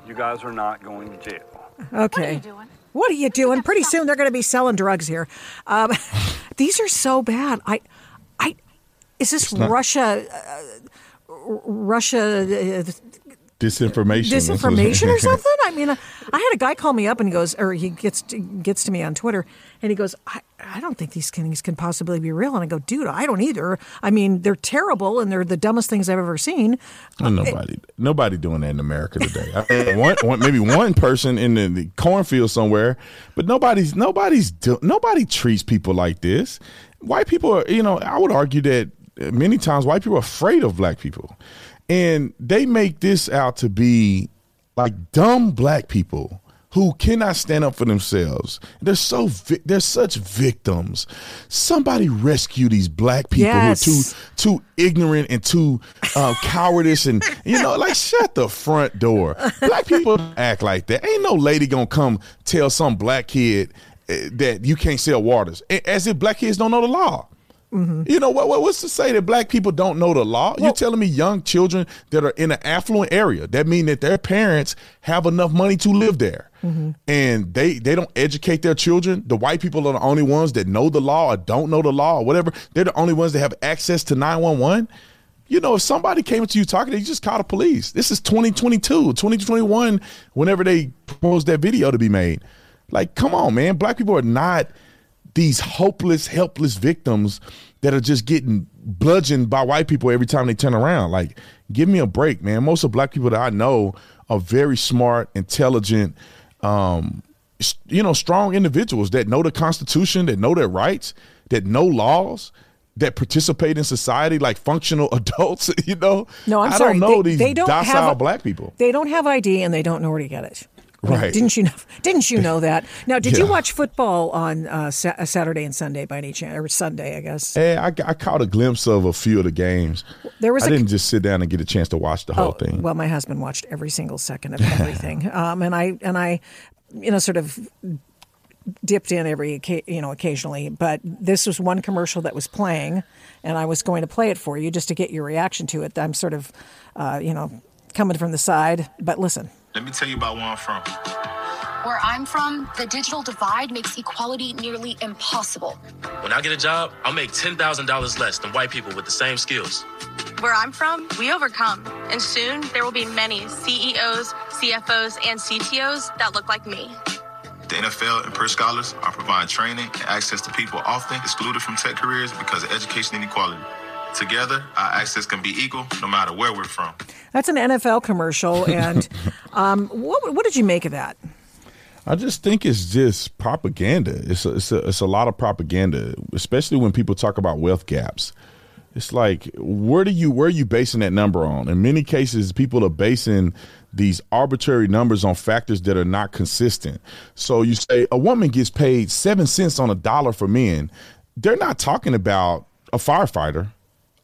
You guys are not going to jail. Okay. What are you doing? What are you doing? Pretty soon they're going to be selling drugs here. Um, [laughs] these are so bad. I, I, is this Russia? Uh, Russia uh, Disinformation. disinformation or something. I mean, I had a guy call me up and he goes, or he gets to, gets to me on Twitter, and he goes, I, I don't think these things can possibly be real. And I go, dude, I don't either. I mean, they're terrible and they're the dumbest things I've ever seen. Well, nobody, nobody doing that in America today. I one, one, maybe one person in the, the cornfield somewhere, but nobody's nobody's nobody treats people like this. White people are, you know, I would argue that many times white people are afraid of black people, and they make this out to be like dumb black people who cannot stand up for themselves. They're so vi- they're such victims. Somebody rescue these black people Yes. who are too too ignorant and too uh, cowardice and you know like shut the front door. Black people act like that. Ain't no lady gonna come tell some black kid eh, that you can't sell waters as if black kids don't know the law. Mm-hmm. You know what, what? What's to say that black people don't know the law? You're telling me young children that are in an affluent area that mean that their parents have enough money to live there, mm-hmm. and they they don't educate their children. The white people are the only ones that know the law or don't know the law or whatever. They're the only ones that have access to nine one one. You know, if somebody came to you talking, you just call the police. This is 2022, 2021, whenever they proposed that video to be made. Like, come on, man. Black people are not these hopeless, helpless victims that are just getting bludgeoned by white people every time they turn around. Like, give me a break, man. Most of the black people that I know are very smart, intelligent, um, you know, strong individuals that know the Constitution, that know their rights, that know laws, that participate in society like functional [laughs] adults. You know, No, I'm I sorry. don't know They- these they don't docile have black people. They don't have ID and they don't know where to get it. Mean, Right. Didn't you know? Didn't you know that? Now, did you watch football on uh, Sa- uh, Saturday and Sunday by any chance, or Sunday? I guess Hey, I, I caught a glimpse of a few of the games. There was I a- didn't just sit down and get a chance to watch the whole Oh, thing. Well, my husband watched every single second of everything, [laughs] um, and I and I, you know, sort of dipped in every you know occasionally. But this was one commercial that was playing, and I was going to play it for you just to get your reaction to it. I'm sort of, uh, you know, coming from the side. But listen, Let me tell you about where I'm from. Where I'm from, the digital divide makes equality nearly impossible. When I get a job, I'll make $10,000 less than white people with the same skills. Where I'm from, we overcome. And soon there will be many CEOs, CFOs, and CTOs that look like me. The NFL and Per Scholas are providing training and access to people often excluded from tech careers because of education inequality. Together, our access can be equal no matter where we're from. that's an NFL commercial, [laughs] and um, what what did you make of that? I just think it's just propaganda. It's a, it's a, it's a lot of propaganda, especially when people talk about wealth gaps. It's like where do you where are you basing that number on? In many cases, people are basing these arbitrary numbers on factors that are not consistent. So you say a woman gets paid seven cents on a dollar for men. They're not talking about a firefighter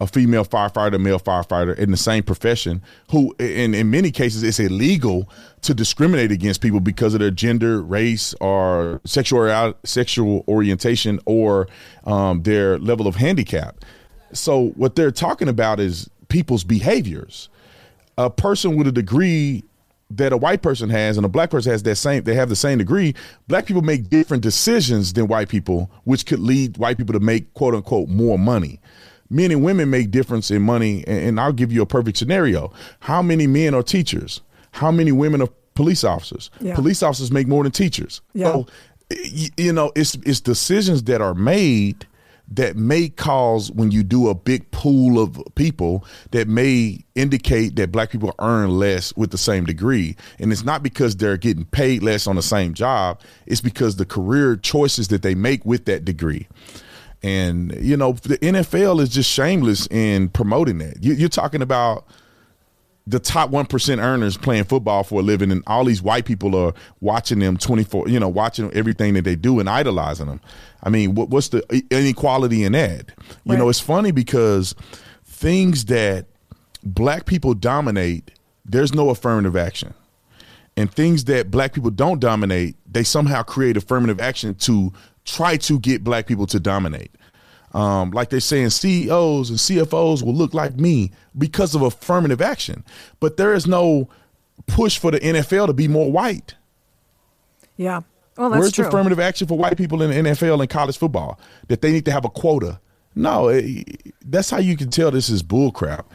a female firefighter, male firefighter in the same profession, who in, in many cases it's illegal to discriminate against people because of their gender, race, or sexual sexual orientation or um, their level of handicap. So what they're talking about is people's behaviors. A person with a degree that a white person has and a black person has that same they have the same degree black people make different decisions than white people which could lead white people to make quote unquote more money men and women make difference in money and, and i'll give you a perfect scenario. How many men are teachers? How many women are police officers? Yeah. police officers make more than teachers. Yeah. so you know it's it's decisions that are made that may cause when you do a big pool of people that may indicate that black people earn less with the same degree. And it's not because they're getting paid less on the same job. It's because the career choices that they make with that degree and you know the NFL is just shameless in promoting that. You, you're talking about the top 1% earners playing football for a living and all these white people are watching them 24 you know watching everything that they do and idolizing them. I mean what, what's the inequality in that? You know it's funny because things that black people dominate there's no affirmative action. And things that black people don't dominate they somehow create affirmative action to try to get black people to dominate um, like they're saying CEOs and CFOs will look like me because of affirmative action. But there is no push for the NFL to be more white. Yeah, well, that's Where's true. affirmative action for white people in the NFL and college football that they need to have a quota? No, it, that's how you can tell this is bullcrap.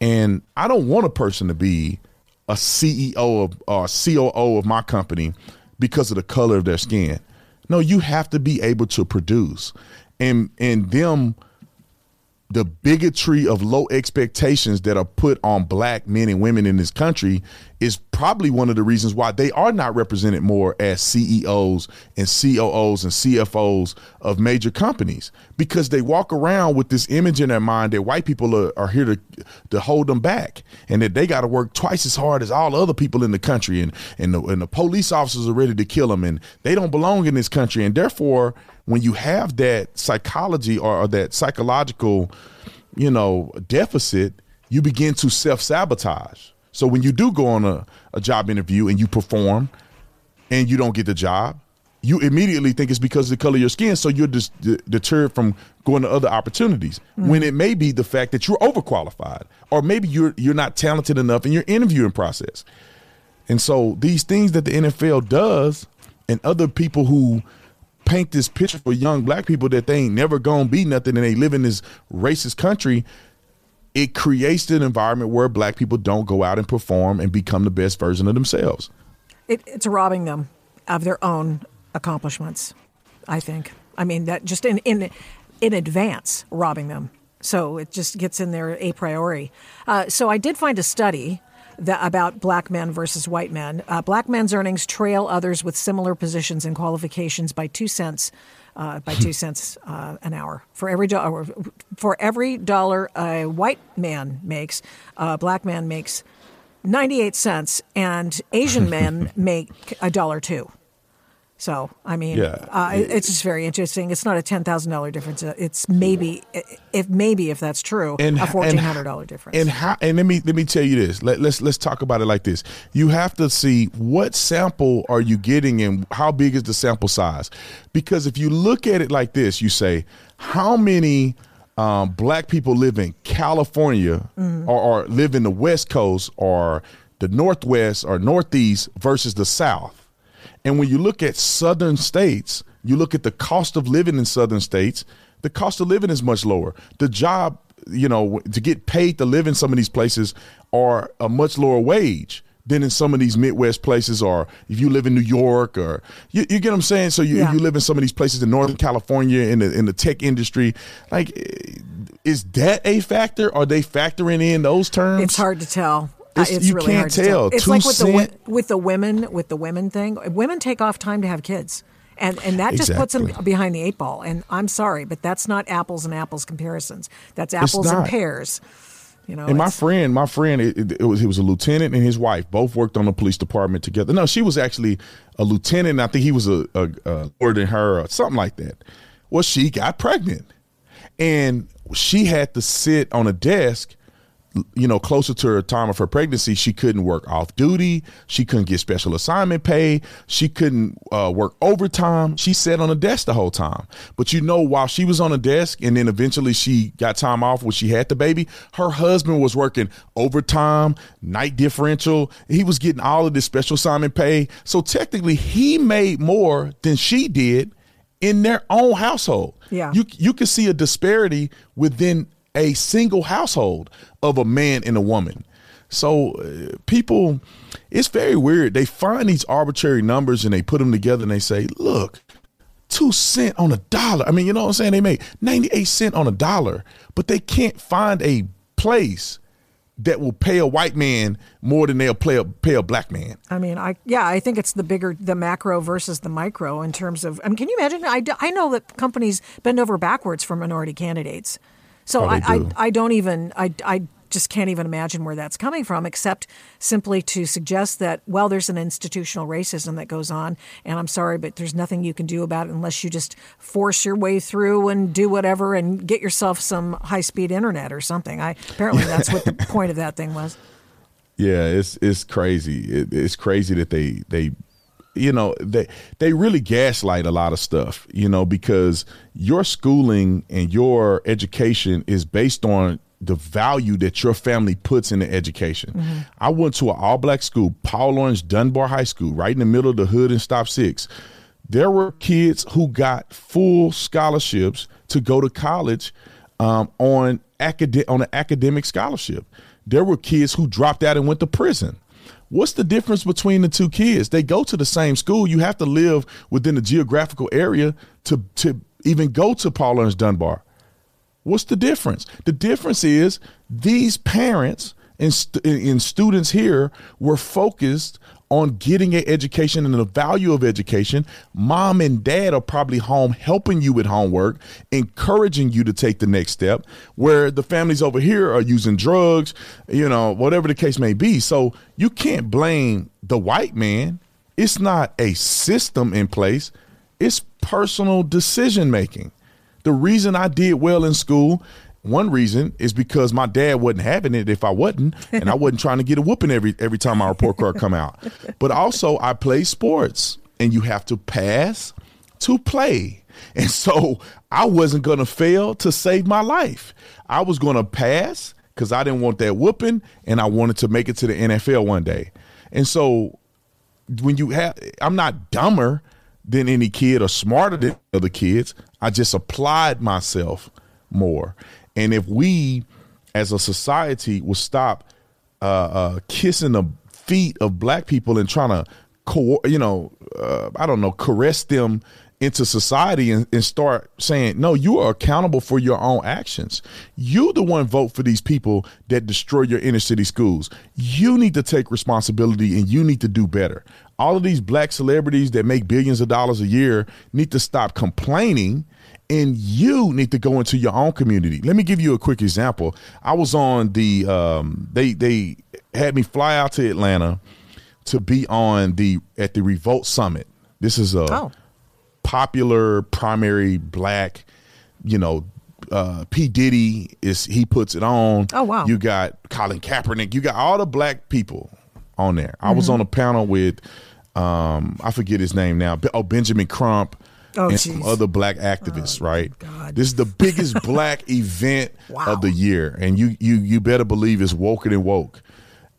And I don't want a person to be a CEO of or COO of my company because of the color of their skin. No, you have to be able to produce. And and them the bigotry of low expectations that are put on black men and women in this country is probably one of the reasons why they are not represented more as CEOs and COOs and CFOs of major companies. Because they walk around with this image in their mind that white people are, are here to to hold them back and that they got to work twice as hard as all other people in the country and and the, and the police officers are ready to kill them and they don't belong in this country and therefore when you have that psychology or, or that psychological, you know, deficit, you begin to self sabotage. So when you do go on a, a job interview and you perform and you don't get the job, you immediately think it's because of the color of your skin. So you're just d- deterred from going to other opportunities mm. when it may be the fact that you're overqualified or maybe you're you're not talented enough in your interviewing process. And so these things that the NFL does and other people who paint this picture for young black people that they ain't never gonna be nothing and they live in this racist country it creates an environment where black people don't go out and perform and become the best version of themselves. It, it's robbing them of their own accomplishments i think. I mean that just in in in advance robbing them. So it just gets in there a priori. Uh, so i did find a study the, about black men versus white men. Uh, black men's earnings trail others with similar positions and qualifications by two cents. Uh, by two cents uh, an hour for every dollar. For every dollar a white man makes, a black man makes ninety-eight cents, and Asian men [laughs] make a dollar two. So, I mean, yeah. uh, it's just very interesting. It's not a ten thousand dollar difference. Uh, it's maybe, if maybe if that's true, and, a fourteen hundred dollar difference. And how? And let me let me tell you this. Let, let's let's talk about it like this. You have to see what sample are you getting, and how big is the sample size? Because if you look at it like this, you say, how many um, black people live in California, mm-hmm. or, or live in the West Coast, or the Northwest, or Northeast versus the South and when you look at southern states, you look at the cost of living in southern states, the cost of living is much lower. The job, you know, to get paid to live in some of these places are a much lower wage than in some of these Midwest places, or if you live in New York, or you, you get what I'm saying. So you, yeah. you live in some of these places in Northern California in the in the tech industry. Like, is that a factor? Are they factoring in those terms? It's hard to tell. It's, it's you really can't tell. tell. It's Two like with cent. the with the women with the women thing. Women take off time to have kids. And, and that just exactly. puts them behind the eight ball. And I'm sorry, but that's not apples and apples comparisons. That's apples and pears. You know, and my friend, my friend, it, it, was he was a lieutenant and his wife both worked on the police department together. No, she was actually a lieutenant. And I think he was a, a, a than her or something like that. Well, she got pregnant, and she had to sit on a desk you know, closer to her time of her pregnancy, she couldn't work off duty. She couldn't get special assignment pay. She couldn't uh, work overtime. She sat on a desk the whole time. But you know, while she was on a desk and then eventually she got time off when she had the baby, her husband was working overtime, night differential. He was getting all of this special assignment pay. So technically, he made more than she did in their own household. Yeah. You you can see a disparity within a single household of a man and a woman. So uh, people, it's very weird. They find these arbitrary numbers and they put them together and they say, look, two cent on a dollar. I mean, you know what I'm saying? They make 98 cent on a dollar, but they can't find a place that will pay a white man more than they'll pay a, pay a black man. I mean, I yeah, I think it's the bigger the macro versus the micro in terms of. I mean, can you imagine? I, I know that companies bend over backwards for minority candidates. So I, do. I, I don't even I, I just can't even imagine where that's coming from, except simply to suggest that, well, there's an institutional racism that goes on. And I'm sorry, but there's nothing you can do about it unless you just force your way through and do whatever and get yourself some high speed internet or something. I Apparently, that's what the [laughs] point of that thing was. Yeah, it's it's crazy. It, it's crazy that they they you know they they really gaslight a lot of stuff you know because your schooling and your education is based on the value that your family puts into education. Mm-hmm. I went to an all black school, Paul Laurence Dunbar High School, right in the middle of the hood in Stop Six. There were kids who got full scholarships to go to college um, on acad- on an academic scholarship there were kids who dropped out and went to prison. What's the difference between the two kids? They go to the same school. You have to live within the geographical area to to even go to Paul Laurence Dunbar. What's the difference? The difference is these parents and, st- and students here were focused on getting an education and the value of education. Mom and dad are probably home helping you with homework, encouraging you to take the next step, where the families over here are using drugs, you know, whatever the case may be. So you can't blame the white man. It's not a system in place, it's personal decision making. The reason I did well in school one reason is because my dad wasn't having it if I wasn't, and I [laughs] wasn't trying to get a whooping every every time my report card come out. But also, I play sports, and you have to pass to play. And so I wasn't going to fail to save my life. I was going to pass because I didn't want that whooping, and I wanted to make it to the NFL one day. And so when you have, I'm not dumber than any kid or smarter than other kids. I just applied myself more. And if we, as a society, will stop uh, uh, kissing the feet of black people and trying to, co- you know, uh, I don't know, caress them into society and, and, start saying, no, you are accountable for your own actions. You the one vote for these people that destroy your inner city schools. You need to take responsibility and you need to do better. All of these black celebrities that make billions of dollars a year need to stop complaining and you need to go into your own community. Let me give you a quick example. I was on the um, they they had me fly out to Atlanta to be on the at the Revolt Summit. This is a oh. popular primary black, you know, uh, P Diddy is he puts it on. Oh wow! You got Colin Kaepernick. You got all the black people on there. Mm-hmm. I was mm-hmm. on a panel with um, I forget his name now. Oh, Benjamin Crump oh, and geez. some other black activists, oh, right? God. This is the biggest [laughs] black event wow. of the year, and you you you better believe it's woke and woke.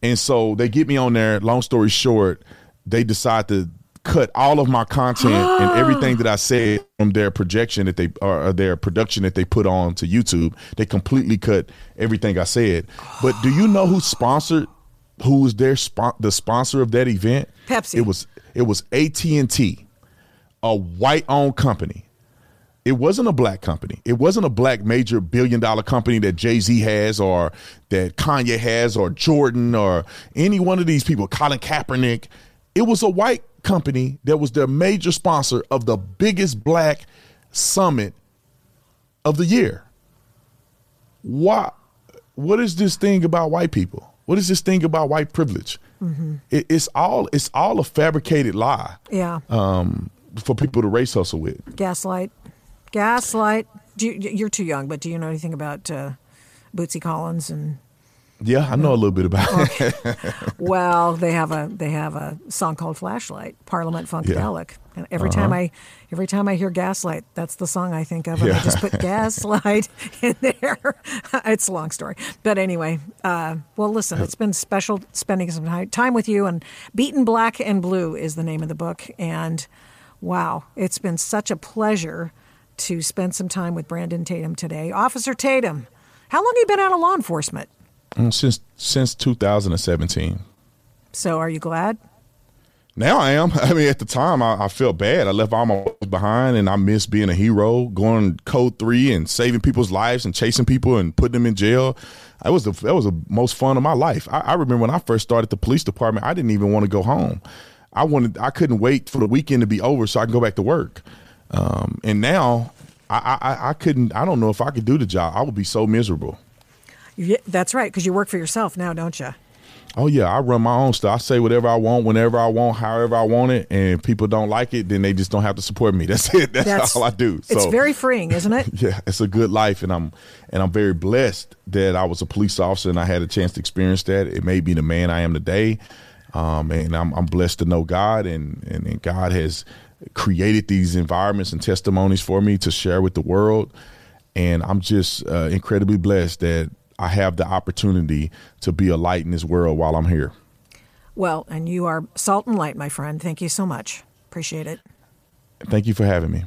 And so they get me on there. Long story short, they decide to cut all of my content and [gasps] everything that I said from their projection that they or their production that they put on to YouTube. They completely cut everything I said. But do you know who sponsored? Who was their spon- the sponsor of that event? Pepsi. It was it was AT and T a white owned company. It wasn't a black company. It wasn't a black major billion dollar company that Jay Z has or that Kanye has or Jordan or any one of these people, Colin Kaepernick. It was a white company that was their major sponsor of the biggest black summit of the year. Why? What is this thing about white people? What is this thing about white privilege? Mm-hmm. It, it's all it's all a fabricated lie. Yeah. Um, for people to race hustle with. Gaslight, gaslight. You, you're too young, but do you know anything about uh, Bootsy Collins and? Yeah, I know a little bit about it. [laughs] well, they have a they have a song called Flashlight, Parliament Funkadelic. Yeah. And every uh-huh. time I every time I hear Gaslight, that's the song I think of, and yeah. I just put [laughs] Gaslight in there. [laughs] it's a long story, but anyway. Uh, well, listen, it's been special spending some time with you. And Beaten Black and Blue is the name of the book, and Wow, it's been such a pleasure to spend some time with Brandon Tatum today. Officer Tatum, how long have you been out of law enforcement? Mm, since since 2017. So, are you glad? Now I am. [laughs] I mean, at the time, I, I felt bad. I left all my behind, and I miss being a hero, going code three and saving people's lives and chasing people and putting them in jail. That was the that was the most fun of my life. I, I remember when I first started the police department. I didn't even want to go home. I wanted I couldn't wait for the weekend to be over so I can go back to work. Um, and now I, I, I couldn't I don't know if I could do the job. I would be so miserable. Yeah, that's right, because you work for yourself now, don't you? Oh yeah, I run my own stuff. I say whatever I want, whenever I want, however I want it, and if people don't like it, then they just don't have to support me. [laughs] That's it. That's, That's all I do. So, it's very freeing, isn't it? [laughs] yeah, it's a good life, and I'm and I'm very blessed that I was a police officer and I had a chance to experience that. It made me the man I am today. Um, and I'm, I'm, blessed to know God, and, and, and God has created these environments and testimonies for me to share with the world. And I'm just uh, incredibly blessed that I have the opportunity to be a light in this world while I'm here. Well, and you are salt and light, my friend. Thank you so much. Appreciate it. Thank you for having me.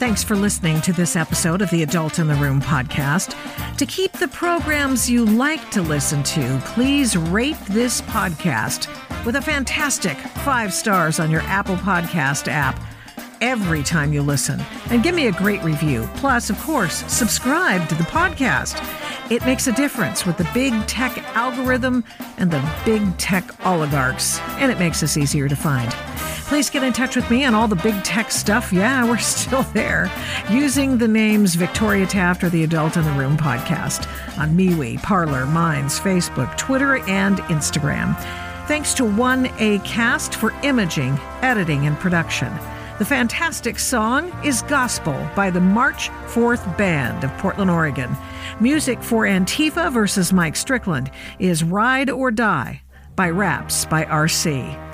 Thanks for listening to this episode of the Adult in the Room podcast. To keep the programs you like to listen to, please rate this podcast with a fantastic five stars on your Apple Podcast app every time you listen and give me a great review. Plus, of course, subscribe to the podcast. It makes a difference with the big tech algorithm and the big tech oligarchs, and it makes us easier to find. Please get in touch with me on all the big tech stuff. Yeah, [laughs] we're still there. Using the names Victoria Taft or the Adult in the Room podcast on MeWe, Parler, Minds, Facebook, Twitter, and Instagram. Thanks to 1A Cast for imaging, editing, and production. The fantastic song is Gospel by the March 4th Band of Portland, Oregon. Music for Antifa versus Mike Strickland is Ride or Die by Raps by RC.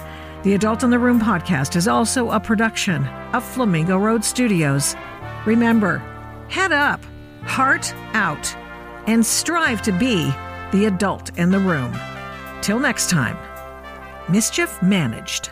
The Adult in the Room podcast is also a production of Flamingo Road Studios. Remember, head up, heart out, and strive to be the adult in the room. Till next time, mischief managed.